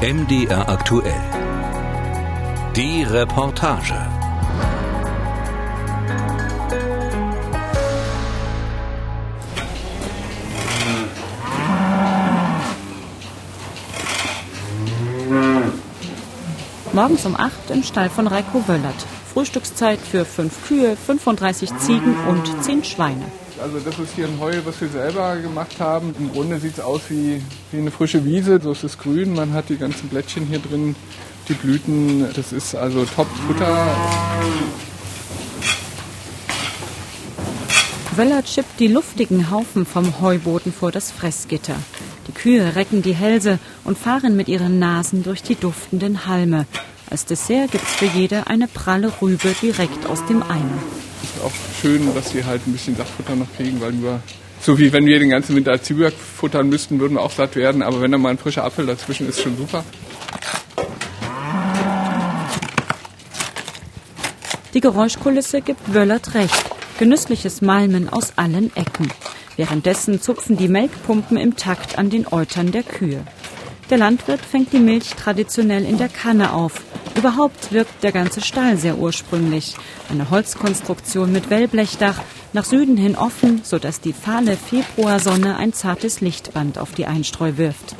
MDR aktuell. Die Reportage. Morgens um 8 im Stall von Reiko Wöllert. Frühstückszeit für fünf Kühe, 35 Ziegen und 10 Schweine. Also das ist hier ein Heu, was wir selber gemacht haben. Im Grunde sieht es aus wie, wie eine frische Wiese, so ist es grün. Man hat die ganzen Blättchen hier drin, die Blüten. Das ist also Top-Futter. Wöller chippt die luftigen Haufen vom Heuboden vor das Fressgitter. Die Kühe recken die Hälse und fahren mit ihren Nasen durch die duftenden Halme. Als Dessert gibt's für jede eine pralle Rübe direkt aus dem Eimer. Auch schön, dass sie halt ein bisschen Saftfutter noch kriegen, weil nur so wie wenn wir den ganzen Winter Zwieback futtern müssten, würden wir auch satt werden. Aber wenn da mal ein frischer Apfel dazwischen ist, schon super. Die Geräuschkulisse gibt Wöllert recht. Genüssliches Malmen aus allen Ecken. Währenddessen zupfen die Melkpumpen im Takt an den Eutern der Kühe. Der Landwirt fängt die Milch traditionell in der Kanne auf. Überhaupt wirkt der ganze Stall sehr ursprünglich. Eine Holzkonstruktion mit Wellblechdach, nach Süden hin offen, sodass die fahle Februarsonne ein zartes Lichtband auf die Einstreu wirft.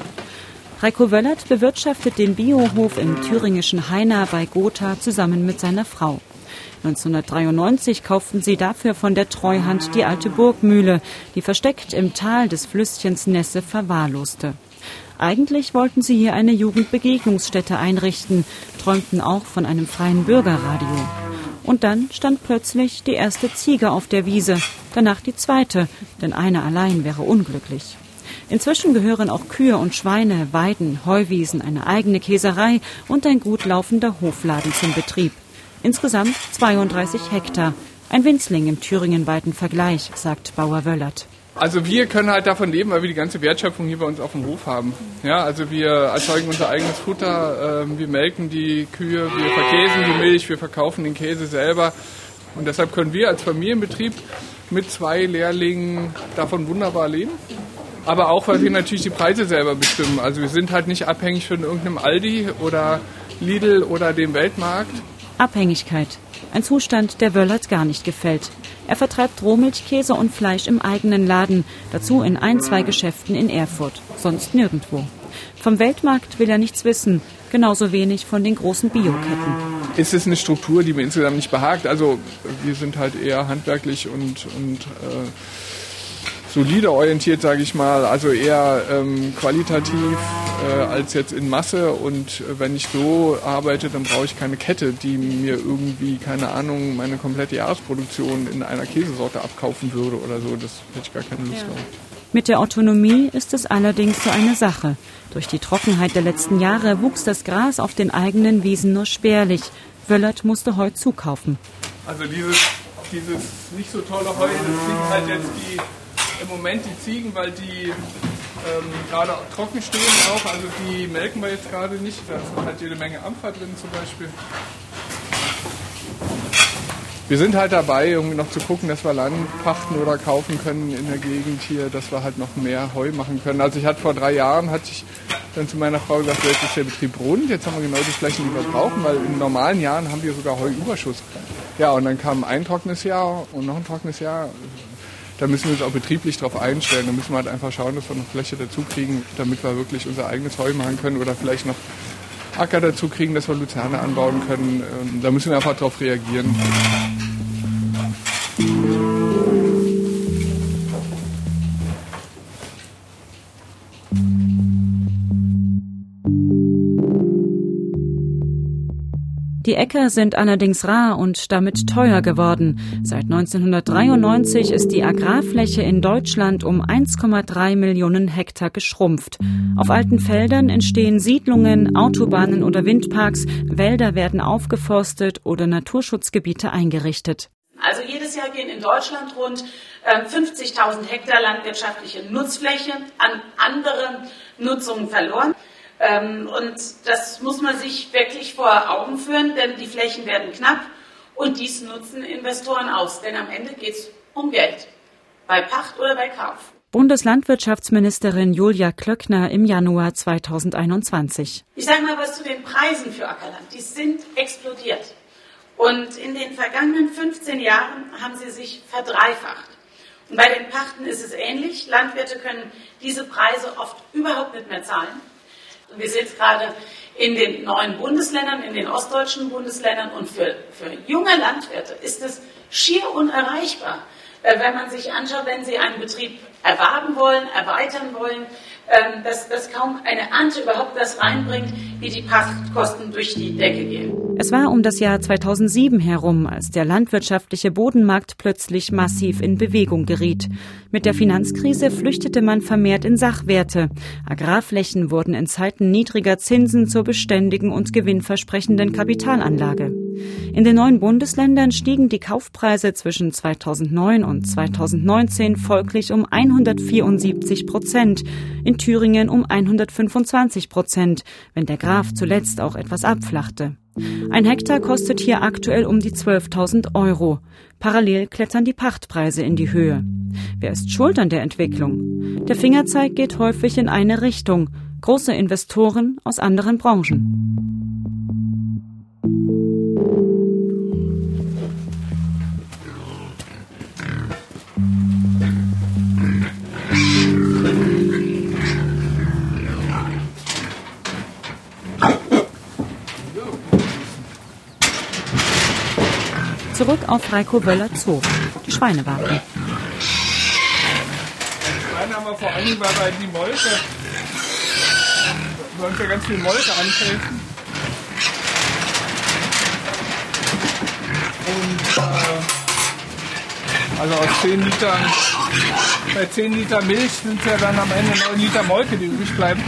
Reiko Wöllert bewirtschaftet den Biohof im thüringischen Heina bei Gotha zusammen mit seiner Frau. 1993 kauften sie dafür von der Treuhand die alte Burgmühle, die versteckt im Tal des Flüsschens Nesse verwahrloste. Eigentlich wollten sie hier eine Jugendbegegnungsstätte einrichten, träumten auch von einem freien Bürgerradio. Und dann stand plötzlich die erste Ziege auf der Wiese, danach die zweite, denn eine allein wäre unglücklich. Inzwischen gehören auch Kühe und Schweine, Weiden, Heuwiesen, eine eigene Käserei und ein gut laufender Hofladen zum Betrieb. Insgesamt 32 Hektar. Ein Winzling im thüringenweiten Vergleich, sagt Bauer Wöllert. Also wir können halt davon leben, weil wir die ganze Wertschöpfung hier bei uns auf dem Hof haben. Ja, also wir erzeugen unser eigenes Futter, äh, wir melken die Kühe, wir verkäsen die Milch, wir verkaufen den Käse selber. Und deshalb können wir als Familienbetrieb mit zwei Lehrlingen davon wunderbar leben. Aber auch, weil wir natürlich die Preise selber bestimmen. Also wir sind halt nicht abhängig von irgendeinem Aldi oder Lidl oder dem Weltmarkt. Abhängigkeit. Ein Zustand, der Wöllert gar nicht gefällt. Er vertreibt Rohmilchkäse und Fleisch im eigenen Laden, dazu in ein, zwei Geschäften in Erfurt, sonst nirgendwo. Vom Weltmarkt will er nichts wissen, genauso wenig von den großen Bioketten. Es ist eine Struktur, die mir insgesamt nicht behagt. Also wir sind halt eher handwerklich und, und äh, solide orientiert, sage ich mal, also eher ähm, qualitativ äh, als jetzt in Masse. Und äh, wenn ich so arbeite, dann brauche ich keine Kette, die mir irgendwie, keine Ahnung, meine komplette Jahresproduktion in einer Käsesorte abkaufen würde oder so. Das hätte ich gar keine Lust ja. drauf. Mit der Autonomie ist es allerdings so eine Sache. Durch die Trockenheit der letzten Jahre wuchs das Gras auf den eigenen Wiesen nur spärlich. Wöllert musste Heu zukaufen. Also dieses, dieses nicht so tolle Heu, das sind halt jetzt die im Moment die Ziegen, weil die ähm, gerade trocken stehen auch. Also die melken wir jetzt gerade nicht. Da ist halt jede Menge Ampfer drin zum Beispiel. Wir sind halt dabei, irgendwie noch zu gucken, dass wir Land pachten oder kaufen können in der Gegend hier, dass wir halt noch mehr Heu machen können. Also ich hatte vor drei Jahren, hatte ich dann zu meiner Frau gesagt, jetzt ist der Betrieb rund, jetzt haben wir genau die Flächen, die wir brauchen, weil in normalen Jahren haben wir sogar Heuüberschuss. Ja, und dann kam ein trockenes Jahr und noch ein trockenes Jahr da müssen wir uns auch betrieblich darauf einstellen. Da müssen wir halt einfach schauen, dass wir noch Fläche dazu kriegen, damit wir wirklich unser eigenes Heu machen können oder vielleicht noch Acker dazu kriegen, dass wir Luzerne anbauen können. Ähm, da müssen wir einfach darauf reagieren. Die Äcker sind allerdings rar und damit teuer geworden. Seit 1993 ist die Agrarfläche in Deutschland um 1,3 Millionen Hektar geschrumpft. Auf alten Feldern entstehen Siedlungen, Autobahnen oder Windparks, Wälder werden aufgeforstet oder Naturschutzgebiete eingerichtet. Also jedes Jahr gehen in Deutschland rund 50.000 ähm, Hektar landwirtschaftliche Nutzfläche an andere Nutzungen verloren. Ähm, und das muss man sich wirklich vor Augen führen, denn die Flächen werden knapp und dies nutzen Investoren aus. Denn am Ende geht es um Geld, bei Pacht oder bei Kauf. Bundeslandwirtschaftsministerin Julia Klöckner im Januar 2021. Ich sage mal was zu den Preisen für Ackerland. Die sind explodiert. Und in den vergangenen 15 Jahren haben sie sich verdreifacht. Und bei den Pachten ist es ähnlich. Landwirte können diese Preise oft überhaupt nicht mehr zahlen. Wir sind gerade in den neuen Bundesländern, in den ostdeutschen Bundesländern. Und für, für junge Landwirte ist es schier unerreichbar, äh, wenn man sich anschaut, wenn sie einen Betrieb erwerben wollen, erweitern wollen, ähm, dass, dass kaum eine Ernte überhaupt das reinbringt, wie die Pachtkosten durch die Decke gehen. Es war um das Jahr 2007 herum, als der landwirtschaftliche Bodenmarkt plötzlich massiv in Bewegung geriet. Mit der Finanzkrise flüchtete man vermehrt in Sachwerte. Agrarflächen wurden in Zeiten niedriger Zinsen zur beständigen und gewinnversprechenden Kapitalanlage. In den neuen Bundesländern stiegen die Kaufpreise zwischen 2009 und 2019 folglich um 174 Prozent, in Thüringen um 125 Prozent, wenn der Graf zuletzt auch etwas abflachte. Ein Hektar kostet hier aktuell um die 12.000 Euro. Parallel klettern die Pachtpreise in die Höhe. Wer ist schuld an der Entwicklung? Der Fingerzeig geht häufig in eine Richtung. Große Investoren aus anderen Branchen. Zurück auf Reiko Wöller Zoo. Die Schweine warten. Schweine haben wir vor Dingen, weil wir die Molke, bei uns ja ganz viel Molke anfällt. Und äh, also aus 10 Litern, bei 10 Liter Milch sind es ja dann am Ende 9 Liter Molke, die übrig bleiben.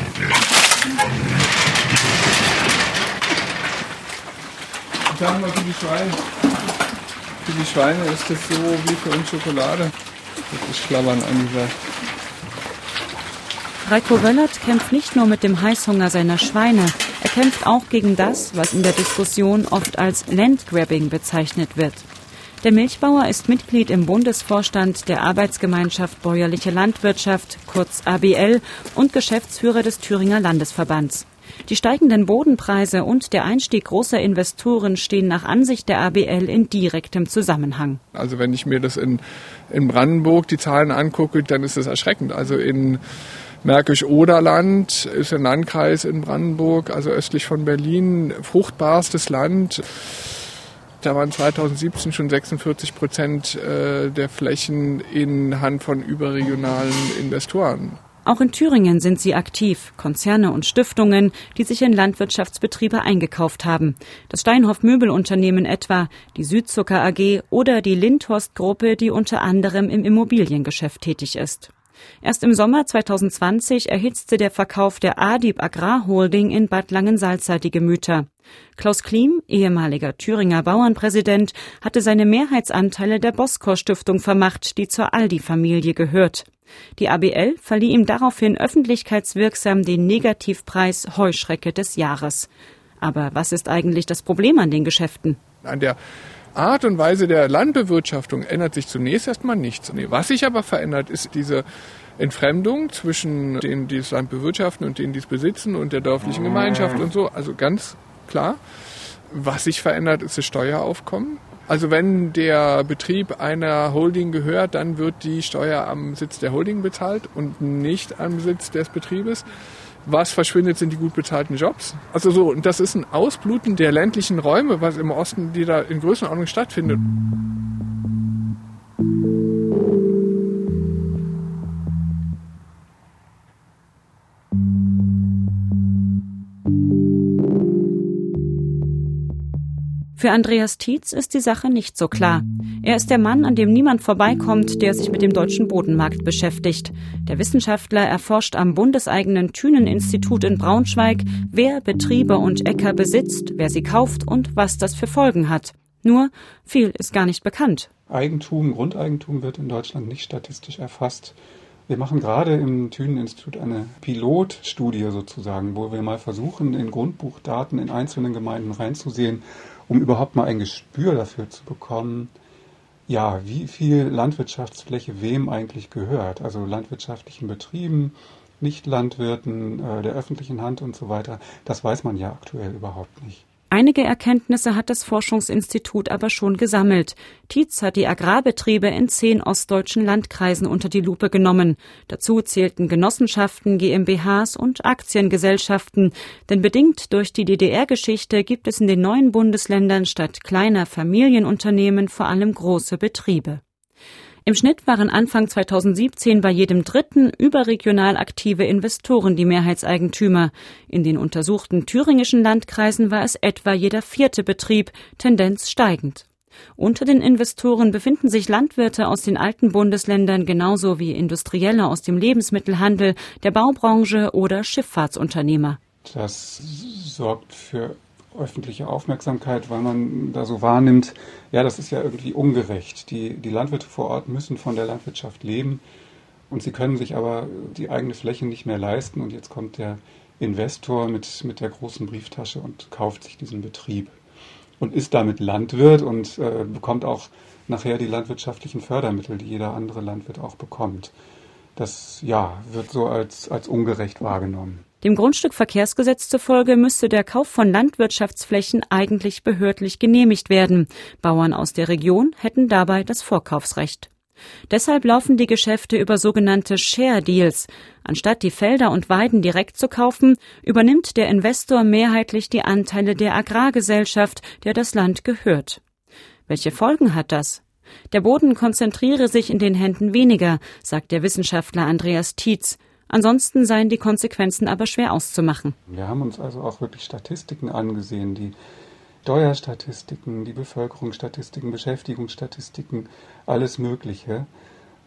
Und dann haben wir für die Schweine. Für die Schweine ist das so wie für uns Schokolade. Das ist Schlabbern angesagt. Reiko Wöllert kämpft nicht nur mit dem Heißhunger seiner Schweine, er kämpft auch gegen das, was in der Diskussion oft als Landgrabbing bezeichnet wird. Der Milchbauer ist Mitglied im Bundesvorstand der Arbeitsgemeinschaft Bäuerliche Landwirtschaft, kurz ABL, und Geschäftsführer des Thüringer Landesverbands. Die steigenden Bodenpreise und der Einstieg großer Investoren stehen nach Ansicht der ABL in direktem Zusammenhang. Also wenn ich mir das in, in Brandenburg die Zahlen angucke, dann ist das erschreckend. Also in Märkisch-Oderland ist ein Landkreis in Brandenburg, also östlich von Berlin, fruchtbarstes Land. Da waren 2017 schon 46 Prozent äh, der Flächen in Hand von überregionalen Investoren. Auch in Thüringen sind sie aktiv, Konzerne und Stiftungen, die sich in Landwirtschaftsbetriebe eingekauft haben. Das Steinhoff Möbelunternehmen etwa, die Südzucker AG oder die Lindhorst Gruppe, die unter anderem im Immobiliengeschäft tätig ist. Erst im Sommer 2020 erhitzte der Verkauf der Adib Agrarholding in Bad Langensalza die Gemüter. Klaus Klim, ehemaliger Thüringer Bauernpräsident, hatte seine Mehrheitsanteile der Boskor Stiftung vermacht, die zur Aldi-Familie gehört. Die ABL verlieh ihm daraufhin öffentlichkeitswirksam den Negativpreis Heuschrecke des Jahres. Aber was ist eigentlich das Problem an den Geschäften? An der Art und Weise der Landbewirtschaftung ändert sich zunächst erstmal nichts. Was sich aber verändert, ist diese Entfremdung zwischen denen, die das Land bewirtschaften und denen, die es besitzen und der dörflichen Gemeinschaft und so. Also ganz klar. Was sich verändert, ist das Steueraufkommen. Also wenn der Betrieb einer Holding gehört, dann wird die Steuer am Sitz der Holding bezahlt und nicht am Sitz des Betriebes. Was verschwindet, sind die gut bezahlten Jobs. Also so, und das ist ein Ausbluten der ländlichen Räume, was im Osten, die da in Größenordnung stattfindet. Für Andreas Tietz ist die Sache nicht so klar. Er ist der Mann, an dem niemand vorbeikommt, der sich mit dem deutschen Bodenmarkt beschäftigt. Der Wissenschaftler erforscht am bundeseigenen Thünen-Institut in Braunschweig, wer Betriebe und Äcker besitzt, wer sie kauft und was das für Folgen hat. Nur viel ist gar nicht bekannt. Eigentum, Grundeigentum wird in Deutschland nicht statistisch erfasst. Wir machen gerade im Thünen-Institut eine Pilotstudie sozusagen, wo wir mal versuchen, in Grundbuchdaten in einzelnen Gemeinden reinzusehen um überhaupt mal ein Gespür dafür zu bekommen, ja, wie viel Landwirtschaftsfläche wem eigentlich gehört. Also landwirtschaftlichen Betrieben, Nichtlandwirten, äh, der öffentlichen Hand und so weiter. Das weiß man ja aktuell überhaupt nicht. Einige Erkenntnisse hat das Forschungsinstitut aber schon gesammelt. Tietz hat die Agrarbetriebe in zehn ostdeutschen Landkreisen unter die Lupe genommen. Dazu zählten Genossenschaften, GmbHs und Aktiengesellschaften. Denn bedingt durch die DDR-Geschichte gibt es in den neuen Bundesländern statt kleiner Familienunternehmen vor allem große Betriebe. Im Schnitt waren Anfang 2017 bei jedem dritten überregional aktive Investoren die Mehrheitseigentümer. In den untersuchten thüringischen Landkreisen war es etwa jeder vierte Betrieb, Tendenz steigend. Unter den Investoren befinden sich Landwirte aus den alten Bundesländern genauso wie Industrielle aus dem Lebensmittelhandel, der Baubranche oder Schifffahrtsunternehmer. Das sorgt für öffentliche Aufmerksamkeit, weil man da so wahrnimmt, ja, das ist ja irgendwie ungerecht. Die, die Landwirte vor Ort müssen von der Landwirtschaft leben und sie können sich aber die eigene Fläche nicht mehr leisten und jetzt kommt der Investor mit, mit der großen Brieftasche und kauft sich diesen Betrieb und ist damit Landwirt und äh, bekommt auch nachher die landwirtschaftlichen Fördermittel, die jeder andere Landwirt auch bekommt. Das ja, wird so als, als ungerecht wahrgenommen. Dem Grundstückverkehrsgesetz zufolge müsste der Kauf von Landwirtschaftsflächen eigentlich behördlich genehmigt werden. Bauern aus der Region hätten dabei das Vorkaufsrecht. Deshalb laufen die Geschäfte über sogenannte Share Deals. Anstatt die Felder und Weiden direkt zu kaufen, übernimmt der Investor mehrheitlich die Anteile der Agrargesellschaft, der das Land gehört. Welche Folgen hat das? Der Boden konzentriere sich in den Händen weniger, sagt der Wissenschaftler Andreas Tietz. Ansonsten seien die Konsequenzen aber schwer auszumachen. Wir haben uns also auch wirklich Statistiken angesehen, die Steuerstatistiken, die Bevölkerungsstatistiken, Beschäftigungsstatistiken, alles Mögliche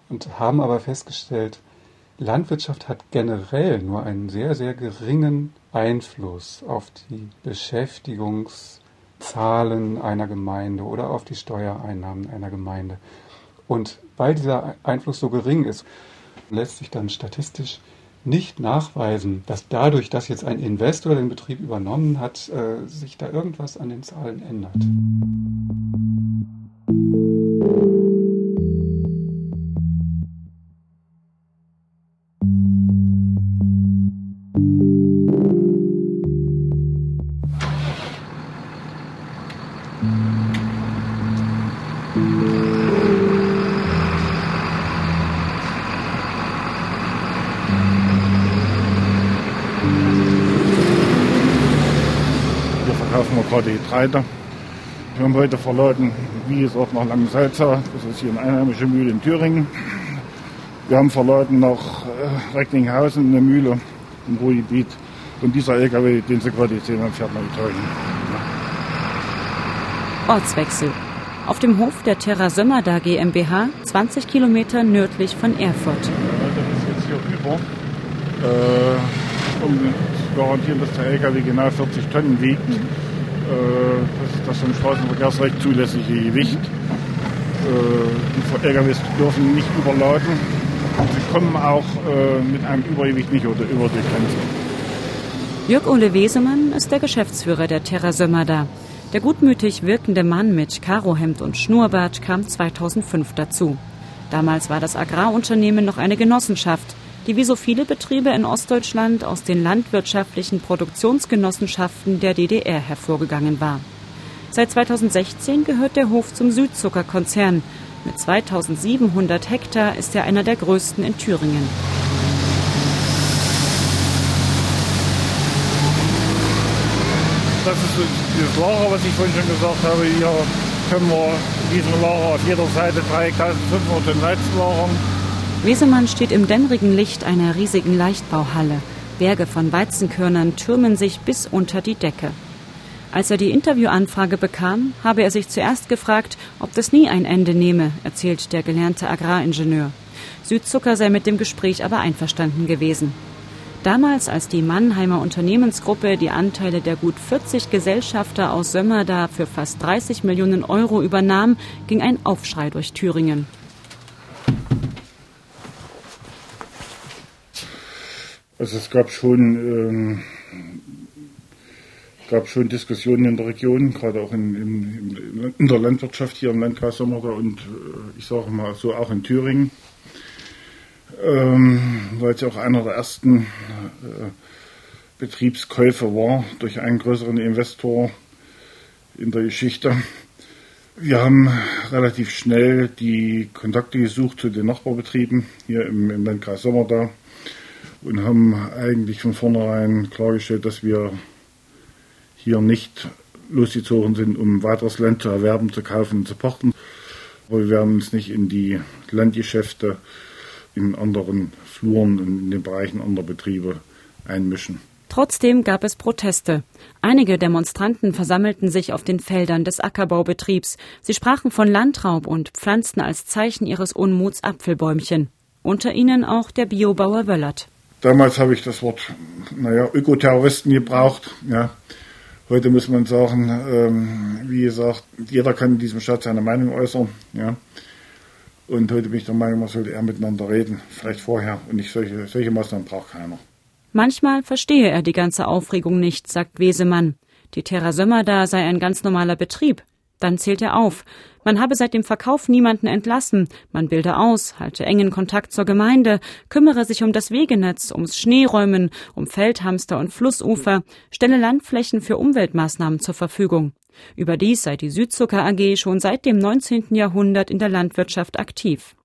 und haben aber festgestellt, Landwirtschaft hat generell nur einen sehr, sehr geringen Einfluss auf die Beschäftigungszahlen einer Gemeinde oder auf die Steuereinnahmen einer Gemeinde. Und weil dieser Einfluss so gering ist, lässt sich dann statistisch nicht nachweisen, dass dadurch, dass jetzt ein Investor den Betrieb übernommen hat, äh, sich da irgendwas an den Zahlen ändert. Gerade Getreide. Wir haben heute verladen, wie es auch nach Langensalza, das ist hier eine einheimische Mühle in Thüringen. Wir haben verladen nach äh, Recklinghausen, eine Mühle im Ruhrgebiet. Und dieser LKW, den Sie gerade sehen, fährt nach Italien. Ortswechsel. Auf dem Hof der Terra Sömmerda GmbH, 20 Kilometer nördlich von Erfurt. Das ist jetzt hier über, äh, um zu garantieren, dass der LKW genau 40 Tonnen wiegt. Mhm das ist das vom Straßenverkehrsrecht zulässige Gewicht. Äh, die LKWs dürfen nicht überladen und sie kommen auch äh, mit einem Übergewicht nicht über die Grenze. Jörg-Ole Wesemann ist der Geschäftsführer der Terra Sömmerda. Der gutmütig wirkende Mann mit Karohemd und Schnurrbart kam 2005 dazu. Damals war das Agrarunternehmen noch eine Genossenschaft die wie so viele Betriebe in Ostdeutschland aus den landwirtschaftlichen Produktionsgenossenschaften der DDR hervorgegangen war. Seit 2016 gehört der Hof zum Südzuckerkonzern. Mit 2700 Hektar ist er einer der größten in Thüringen. Das ist dieses Lager, was ich vorhin schon gesagt habe. Hier können wir in diesem Lager auf jeder Seite 3500 Tonnen Weizen lagern. Wesemann steht im dämmerigen Licht einer riesigen Leichtbauhalle. Berge von Weizenkörnern türmen sich bis unter die Decke. Als er die Interviewanfrage bekam, habe er sich zuerst gefragt, ob das nie ein Ende nehme, erzählt der gelernte Agraringenieur. Südzucker sei mit dem Gespräch aber einverstanden gewesen. Damals, als die Mannheimer Unternehmensgruppe die Anteile der gut 40 Gesellschafter aus Sömmerda für fast 30 Millionen Euro übernahm, ging ein Aufschrei durch Thüringen. Also es gab schon ähm, gab schon Diskussionen in der Region, gerade auch in, in, in der Landwirtschaft hier im Landkreis Sommerda und äh, ich sage mal so auch in Thüringen, ähm, weil es ja auch einer der ersten äh, Betriebskäufe war durch einen größeren Investor in der Geschichte. Wir haben relativ schnell die Kontakte gesucht zu den Nachbarbetrieben hier im, im Landkreis Sommerda und haben eigentlich von vornherein klargestellt, dass wir hier nicht losgezogen sind, um weiteres Land zu erwerben, zu kaufen und zu pachten. Aber wir werden uns nicht in die Landgeschäfte in anderen Fluren und in den Bereichen anderer Betriebe einmischen. Trotzdem gab es Proteste. Einige Demonstranten versammelten sich auf den Feldern des Ackerbaubetriebs. Sie sprachen von Landraub und pflanzten als Zeichen ihres Unmuts Apfelbäumchen. Unter ihnen auch der Biobauer Wöllert. Damals habe ich das Wort, naja, Ökoterroristen gebraucht. Ja. Heute muss man sagen, ähm, wie gesagt, jeder kann in diesem Staat seine Meinung äußern. Ja. Und heute bin ich der Meinung, man sollte eher miteinander reden, vielleicht vorher. Und nicht solche, solche Maßnahmen braucht keiner. Manchmal verstehe er die ganze Aufregung nicht, sagt Wesemann. Die Terra Sömmerda sei ein ganz normaler Betrieb. Dann zählt er auf. Man habe seit dem Verkauf niemanden entlassen. Man bilde aus, halte engen Kontakt zur Gemeinde, kümmere sich um das Wegenetz, ums Schneeräumen, um Feldhamster und Flussufer, stelle Landflächen für Umweltmaßnahmen zur Verfügung. Überdies sei die Südzucker AG schon seit dem 19. Jahrhundert in der Landwirtschaft aktiv.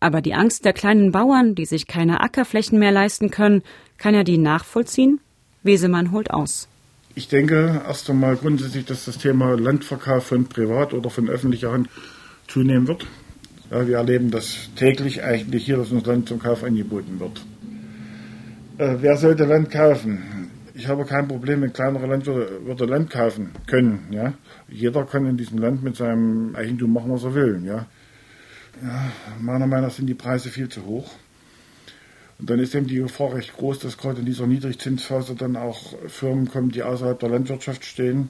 Aber die Angst der kleinen Bauern, die sich keine Ackerflächen mehr leisten können, kann er die nachvollziehen? Wesemann holt aus. Ich denke erst einmal grundsätzlich, dass das Thema Landverkauf von privat oder von öffentlicher Hand zunehmen wird. Ja, wir erleben das täglich eigentlich hier, dass uns Land zum Kauf angeboten wird. Äh, wer sollte Land kaufen? Ich habe kein Problem, wenn kleinere Landwirte Land kaufen können. Ja? Jeder kann in diesem Land mit seinem Eigentum machen, was er will. Ja? Ja, meiner Meinung nach sind die Preise viel zu hoch. Und dann ist eben die Gefahr recht groß, dass gerade in dieser Niedrigzinsphase dann auch Firmen kommen, die außerhalb der Landwirtschaft stehen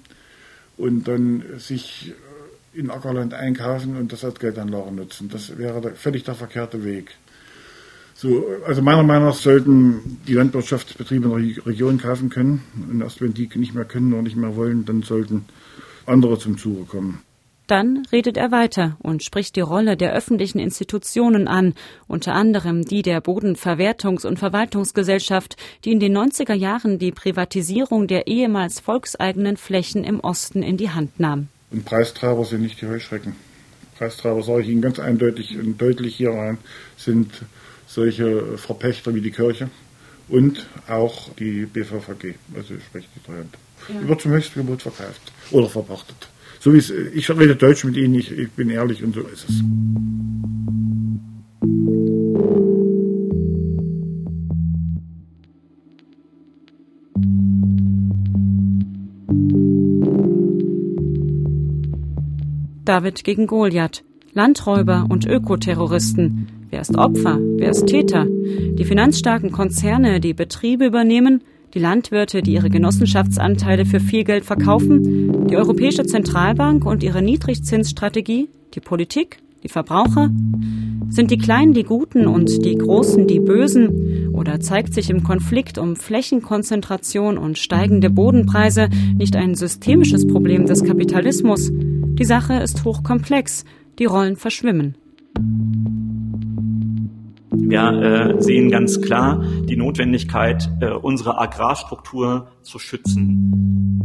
und dann sich äh, in Ackerland einkaufen und das als Geldanlage nutzen. Das wäre der, völlig der verkehrte Weg. So, also meiner Meinung nach sollten die Landwirtschaftsbetriebe in der Region kaufen können. Und erst wenn die nicht mehr können oder nicht mehr wollen, dann sollten andere zum Zuge kommen. Dann redet er weiter und spricht die Rolle der öffentlichen Institutionen an, unter anderem die der Bodenverwertungs- und Verwaltungsgesellschaft, die in den 90er Jahren die Privatisierung der ehemals volkseigenen Flächen im Osten in die Hand nahm. Und Preistreiber sind nicht die Heuschrecken. Preistreiber sage ich Ihnen ganz eindeutig und deutlich hier rein, sind solche Verpächter wie die Kirche und auch die BVVG, also sprich die Treuhand. Ja. Wird zum Höchstgebot verkauft oder verpachtet. So wie es, ich rede Deutsch mit Ihnen, ich, ich bin ehrlich und so ist es. David gegen Goliath. Landräuber und Ökoterroristen. Wer ist Opfer? Wer ist Täter? Die finanzstarken Konzerne, die Betriebe übernehmen, die Landwirte, die ihre Genossenschaftsanteile für viel Geld verkaufen, die Europäische Zentralbank und ihre Niedrigzinsstrategie, die Politik, die Verbraucher? Sind die Kleinen die Guten und die Großen die Bösen? Oder zeigt sich im Konflikt um Flächenkonzentration und steigende Bodenpreise nicht ein systemisches Problem des Kapitalismus? Die Sache ist hochkomplex, die Rollen verschwimmen. Wir äh, sehen ganz klar die Notwendigkeit, äh, unsere Agrarstruktur zu schützen.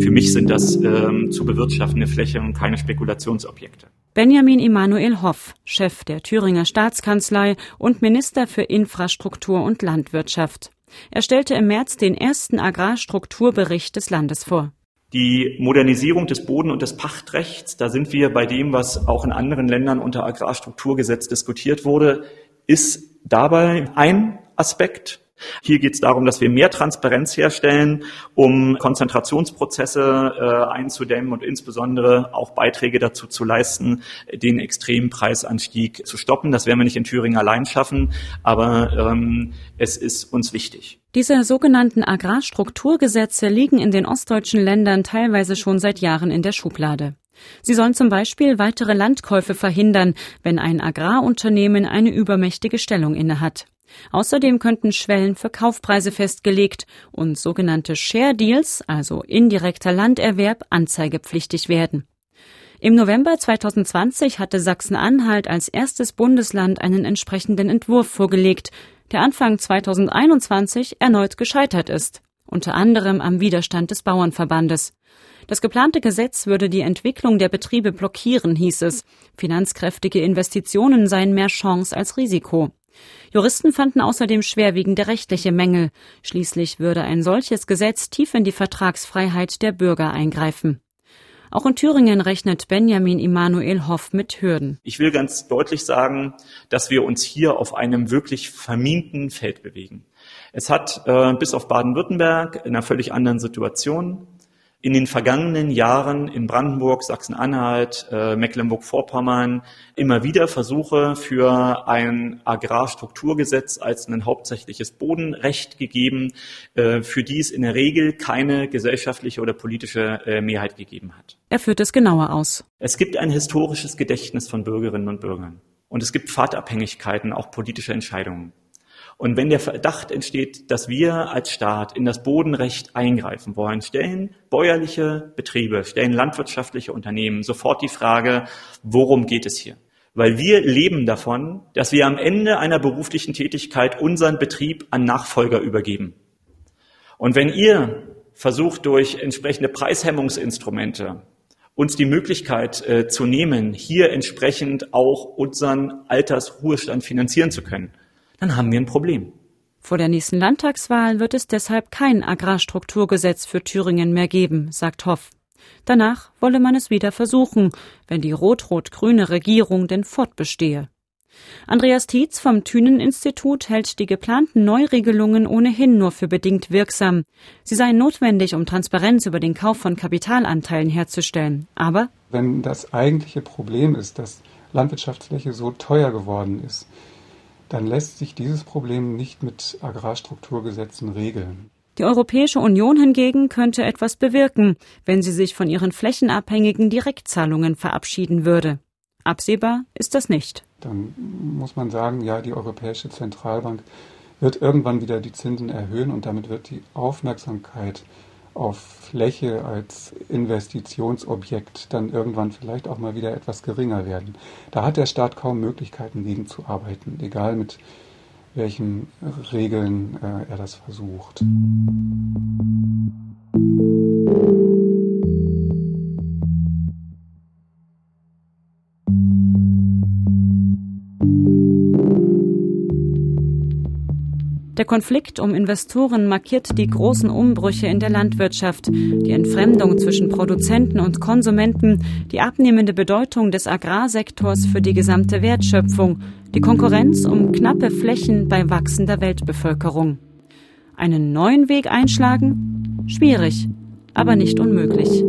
Für mich sind das ähm, zu bewirtschaftende Fläche und keine Spekulationsobjekte. Benjamin Emanuel Hoff, Chef der Thüringer Staatskanzlei und Minister für Infrastruktur und Landwirtschaft. Er stellte im März den ersten Agrarstrukturbericht des Landes vor. Die Modernisierung des Boden- und des Pachtrechts, da sind wir bei dem, was auch in anderen Ländern unter Agrarstrukturgesetz diskutiert wurde, ist dabei ein Aspekt. Hier geht es darum, dass wir mehr Transparenz herstellen, um Konzentrationsprozesse äh, einzudämmen und insbesondere auch Beiträge dazu zu leisten, den extremen Preisanstieg zu stoppen. Das werden wir nicht in Thüringen allein schaffen, aber ähm, es ist uns wichtig. Diese sogenannten Agrarstrukturgesetze liegen in den ostdeutschen Ländern teilweise schon seit Jahren in der Schublade. Sie sollen zum Beispiel weitere Landkäufe verhindern, wenn ein Agrarunternehmen eine übermächtige Stellung innehat. Außerdem könnten Schwellen für Kaufpreise festgelegt und sogenannte Share Deals, also indirekter Landerwerb, anzeigepflichtig werden. Im November 2020 hatte Sachsen-Anhalt als erstes Bundesland einen entsprechenden Entwurf vorgelegt, der Anfang 2021 erneut gescheitert ist, unter anderem am Widerstand des Bauernverbandes. Das geplante Gesetz würde die Entwicklung der Betriebe blockieren, hieß es. Finanzkräftige Investitionen seien mehr Chance als Risiko. Juristen fanden außerdem schwerwiegende rechtliche Mängel. Schließlich würde ein solches Gesetz tief in die Vertragsfreiheit der Bürger eingreifen. Auch in Thüringen rechnet Benjamin Immanuel Hoff mit Hürden. Ich will ganz deutlich sagen, dass wir uns hier auf einem wirklich verminten Feld bewegen. Es hat äh, bis auf Baden-Württemberg in einer völlig anderen Situation in den vergangenen Jahren in Brandenburg, Sachsen-Anhalt, äh, Mecklenburg-Vorpommern immer wieder Versuche für ein Agrarstrukturgesetz als ein hauptsächliches Bodenrecht gegeben, äh, für die es in der Regel keine gesellschaftliche oder politische äh, Mehrheit gegeben hat. Er führt es genauer aus. Es gibt ein historisches Gedächtnis von Bürgerinnen und Bürgern. Und es gibt Pfadabhängigkeiten auch politischer Entscheidungen. Und wenn der Verdacht entsteht, dass wir als Staat in das Bodenrecht eingreifen wollen, stellen bäuerliche Betriebe, stellen landwirtschaftliche Unternehmen sofort die Frage, worum geht es hier? Weil wir leben davon, dass wir am Ende einer beruflichen Tätigkeit unseren Betrieb an Nachfolger übergeben. Und wenn ihr versucht, durch entsprechende Preishemmungsinstrumente uns die Möglichkeit äh, zu nehmen, hier entsprechend auch unseren Altersruhestand finanzieren zu können, dann haben wir ein Problem. Vor der nächsten Landtagswahl wird es deshalb kein Agrarstrukturgesetz für Thüringen mehr geben, sagt Hoff. Danach wolle man es wieder versuchen, wenn die rot-rot-grüne Regierung denn fortbestehe. Andreas Tietz vom Thünen-Institut hält die geplanten Neuregelungen ohnehin nur für bedingt wirksam. Sie seien notwendig, um Transparenz über den Kauf von Kapitalanteilen herzustellen. Aber wenn das eigentliche Problem ist, dass Landwirtschaftsfläche so teuer geworden ist, dann lässt sich dieses Problem nicht mit Agrarstrukturgesetzen regeln. Die Europäische Union hingegen könnte etwas bewirken, wenn sie sich von ihren flächenabhängigen Direktzahlungen verabschieden würde. Absehbar ist das nicht. Dann muss man sagen, ja, die Europäische Zentralbank wird irgendwann wieder die Zinsen erhöhen und damit wird die Aufmerksamkeit auf Fläche als Investitionsobjekt dann irgendwann vielleicht auch mal wieder etwas geringer werden. Da hat der Staat kaum Möglichkeiten gegenzuarbeiten, egal mit welchen Regeln äh, er das versucht. Der Konflikt um Investoren markiert die großen Umbrüche in der Landwirtschaft, die Entfremdung zwischen Produzenten und Konsumenten, die abnehmende Bedeutung des Agrarsektors für die gesamte Wertschöpfung, die Konkurrenz um knappe Flächen bei wachsender Weltbevölkerung. Einen neuen Weg einschlagen? Schwierig, aber nicht unmöglich.